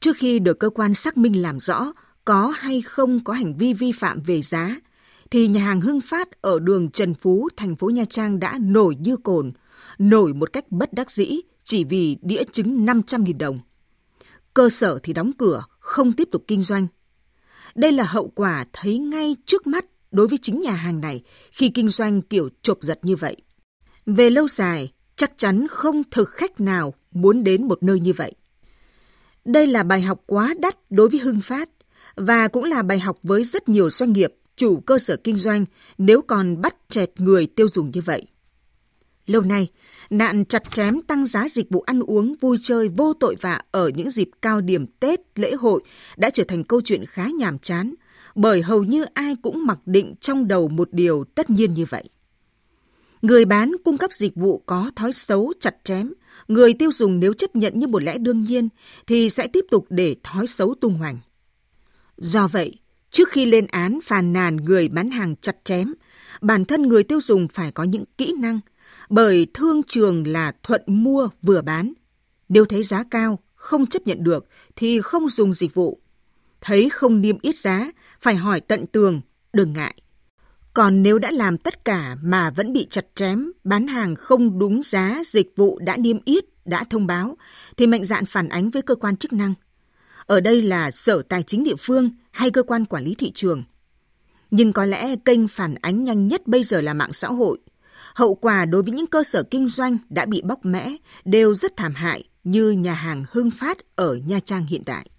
Trước khi được cơ quan xác minh làm rõ có hay không có hành vi vi phạm về giá, thì nhà hàng Hưng Phát ở đường Trần Phú, thành phố Nha Trang đã nổi như cồn, nổi một cách bất đắc dĩ chỉ vì đĩa trứng 500.000 đồng. Cơ sở thì đóng cửa, không tiếp tục kinh doanh. Đây là hậu quả thấy ngay trước mắt đối với chính nhà hàng này khi kinh doanh kiểu chộp giật như vậy. Về lâu dài, chắc chắn không thực khách nào muốn đến một nơi như vậy. Đây là bài học quá đắt đối với Hưng Phát và cũng là bài học với rất nhiều doanh nghiệp, chủ cơ sở kinh doanh nếu còn bắt chẹt người tiêu dùng như vậy. Lâu nay, nạn chặt chém tăng giá dịch vụ ăn uống vui chơi vô tội vạ ở những dịp cao điểm Tết, lễ hội đã trở thành câu chuyện khá nhàm chán, bởi hầu như ai cũng mặc định trong đầu một điều tất nhiên như vậy. Người bán cung cấp dịch vụ có thói xấu chặt chém, người tiêu dùng nếu chấp nhận như một lẽ đương nhiên thì sẽ tiếp tục để thói xấu tung hoành. Do vậy, trước khi lên án phàn nàn người bán hàng chặt chém, bản thân người tiêu dùng phải có những kỹ năng, bởi thương trường là thuận mua vừa bán. Nếu thấy giá cao, không chấp nhận được thì không dùng dịch vụ. Thấy không niêm yết giá, phải hỏi tận tường, đừng ngại. Còn nếu đã làm tất cả mà vẫn bị chặt chém, bán hàng không đúng giá dịch vụ đã niêm yết, đã thông báo, thì mạnh dạn phản ánh với cơ quan chức năng. Ở đây là Sở Tài chính địa phương hay cơ quan quản lý thị trường. Nhưng có lẽ kênh phản ánh nhanh nhất bây giờ là mạng xã hội. Hậu quả đối với những cơ sở kinh doanh đã bị bóc mẽ đều rất thảm hại như nhà hàng Hưng Phát ở Nha Trang hiện tại.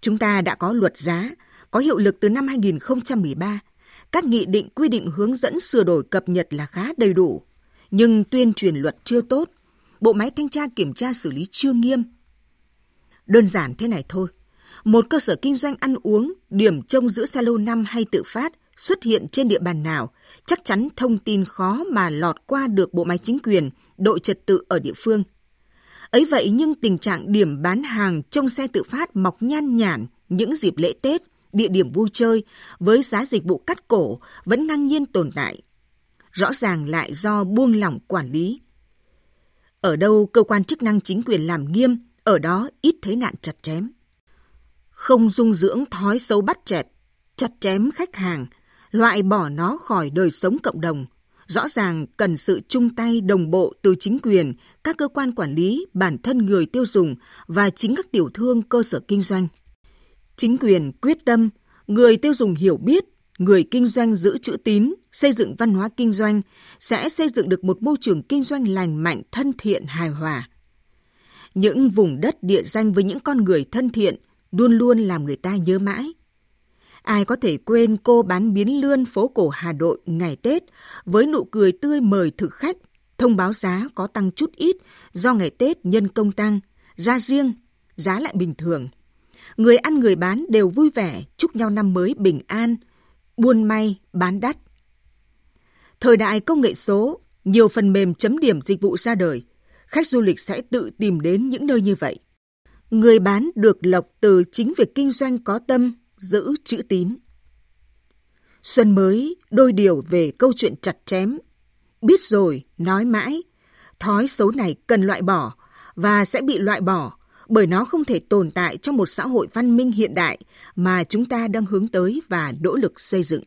Chúng ta đã có luật giá, có hiệu lực từ năm 2013. Các nghị định quy định hướng dẫn sửa đổi cập nhật là khá đầy đủ. Nhưng tuyên truyền luật chưa tốt, bộ máy thanh tra kiểm tra xử lý chưa nghiêm. Đơn giản thế này thôi. Một cơ sở kinh doanh ăn uống, điểm trông giữ salon năm hay tự phát xuất hiện trên địa bàn nào, chắc chắn thông tin khó mà lọt qua được bộ máy chính quyền, đội trật tự ở địa phương. Ấy vậy nhưng tình trạng điểm bán hàng trong xe tự phát mọc nhan nhản những dịp lễ Tết, địa điểm vui chơi với giá dịch vụ cắt cổ vẫn ngang nhiên tồn tại. Rõ ràng lại do buông lỏng quản lý. Ở đâu cơ quan chức năng chính quyền làm nghiêm, ở đó ít thấy nạn chặt chém. Không dung dưỡng thói xấu bắt chẹt, chặt chém khách hàng, loại bỏ nó khỏi đời sống cộng đồng, rõ ràng cần sự chung tay đồng bộ từ chính quyền, các cơ quan quản lý, bản thân người tiêu dùng và chính các tiểu thương cơ sở kinh doanh. Chính quyền quyết tâm, người tiêu dùng hiểu biết, người kinh doanh giữ chữ tín, xây dựng văn hóa kinh doanh sẽ xây dựng được một môi trường kinh doanh lành mạnh, thân thiện, hài hòa. Những vùng đất địa danh với những con người thân thiện luôn luôn làm người ta nhớ mãi. Ai có thể quên cô bán biến lươn phố cổ Hà Nội ngày Tết với nụ cười tươi mời thực khách, thông báo giá có tăng chút ít do ngày Tết nhân công tăng, ra riêng, giá lại bình thường. Người ăn người bán đều vui vẻ chúc nhau năm mới bình an, buôn may, bán đắt. Thời đại công nghệ số, nhiều phần mềm chấm điểm dịch vụ ra đời, khách du lịch sẽ tự tìm đến những nơi như vậy. Người bán được lộc từ chính việc kinh doanh có tâm, giữ chữ tín. Xuân mới đôi điều về câu chuyện chặt chém. Biết rồi, nói mãi. Thói xấu này cần loại bỏ và sẽ bị loại bỏ bởi nó không thể tồn tại trong một xã hội văn minh hiện đại mà chúng ta đang hướng tới và nỗ lực xây dựng.